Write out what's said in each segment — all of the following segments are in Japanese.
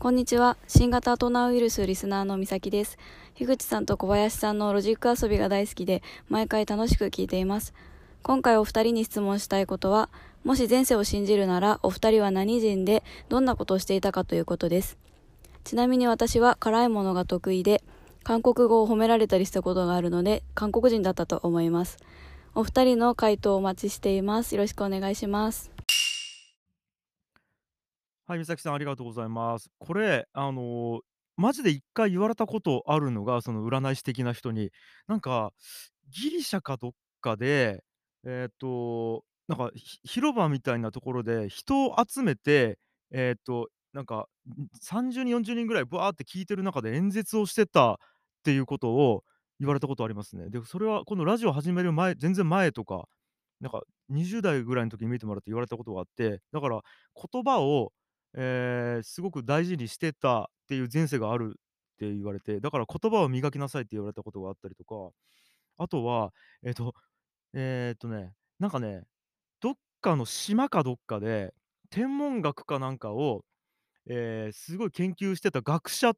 こんにちは。新型コロナウイルスリスナーのみさきです。樋口さんと小林さんのロジック遊びが大好きで、毎回楽しく聞いています。今回お二人に質問したいことは、もし前世を信じるなら、お二人は何人で、どんなことをしていたかということです。ちなみに私は辛いものが得意で、韓国語を褒められたりしたことがあるので、韓国人だったと思います。お二人の回答をお待ちしています。よろしくお願いします。はい、美咲さんありがとうございます。これ、あの、マジで1回言われたことあるのが、その占い師的な人に、なんか、ギリシャかどっかで、えっと、なんか、広場みたいなところで人を集めて、えっと、なんか、30人、40人ぐらいバーって聞いてる中で演説をしてたっていうことを言われたことありますね。で、それはこのラジオ始める前全然前とか、なんか20代ぐらいの時に見てもらって言われたことがあって、だから言葉をえーすごく大事にしてたっていう前世があるって言われて、だから言葉を磨きなさいって言われたことがあったりとか、あとは、えっと、えっとね、なんかね、どっかの島かどっかで、天文学かなんかを、えーすごい研究してた学者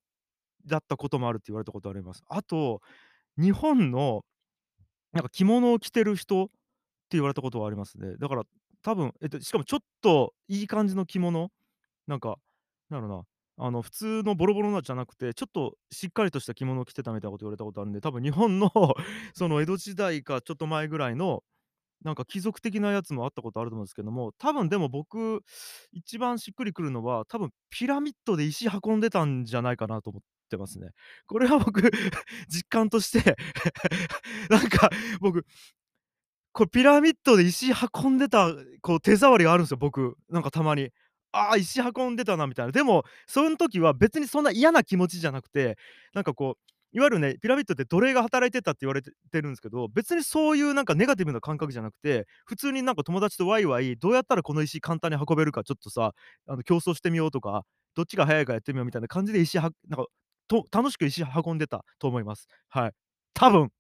だったこともあるって言われたことあります。あと、日本のなんか着物を着てる人って言われたことはありますね。だから多分、えっと、しかもちょっといい感じの着物なんか、なんだろうな、あの、普通のボロボロのじゃなくて、ちょっとしっかりとした着物を着てたみたいなこと言われたことあるんで、多分日本の その江戸時代かちょっと前ぐらいの、なんか貴族的なやつもあったことあると思うんですけども、多分でも僕、一番しっくりくるのは、多分ピラミッドで石運んでたんじゃないかなと思ってますね。これは僕 実感として なんか僕これピラミッドで石運んでた、こう手触りがあるんですよ、僕。なんかたまに。ああ、石運んでたなみたいな。でも、そん時は別にそんな嫌な気持ちじゃなくて、なんかこう、いわゆるね、ピラミッドって奴隷が働いてたって言われてるんですけど、別にそういうなんかネガティブな感覚じゃなくて、普通になんか友達とワイワイ、どうやったらこの石簡単に運べるかちょっとさ、あの競争してみようとか、どっちが早いかやってみようみたいな感じで石はなんか、と楽しく石運んでたと思います。はい。多分。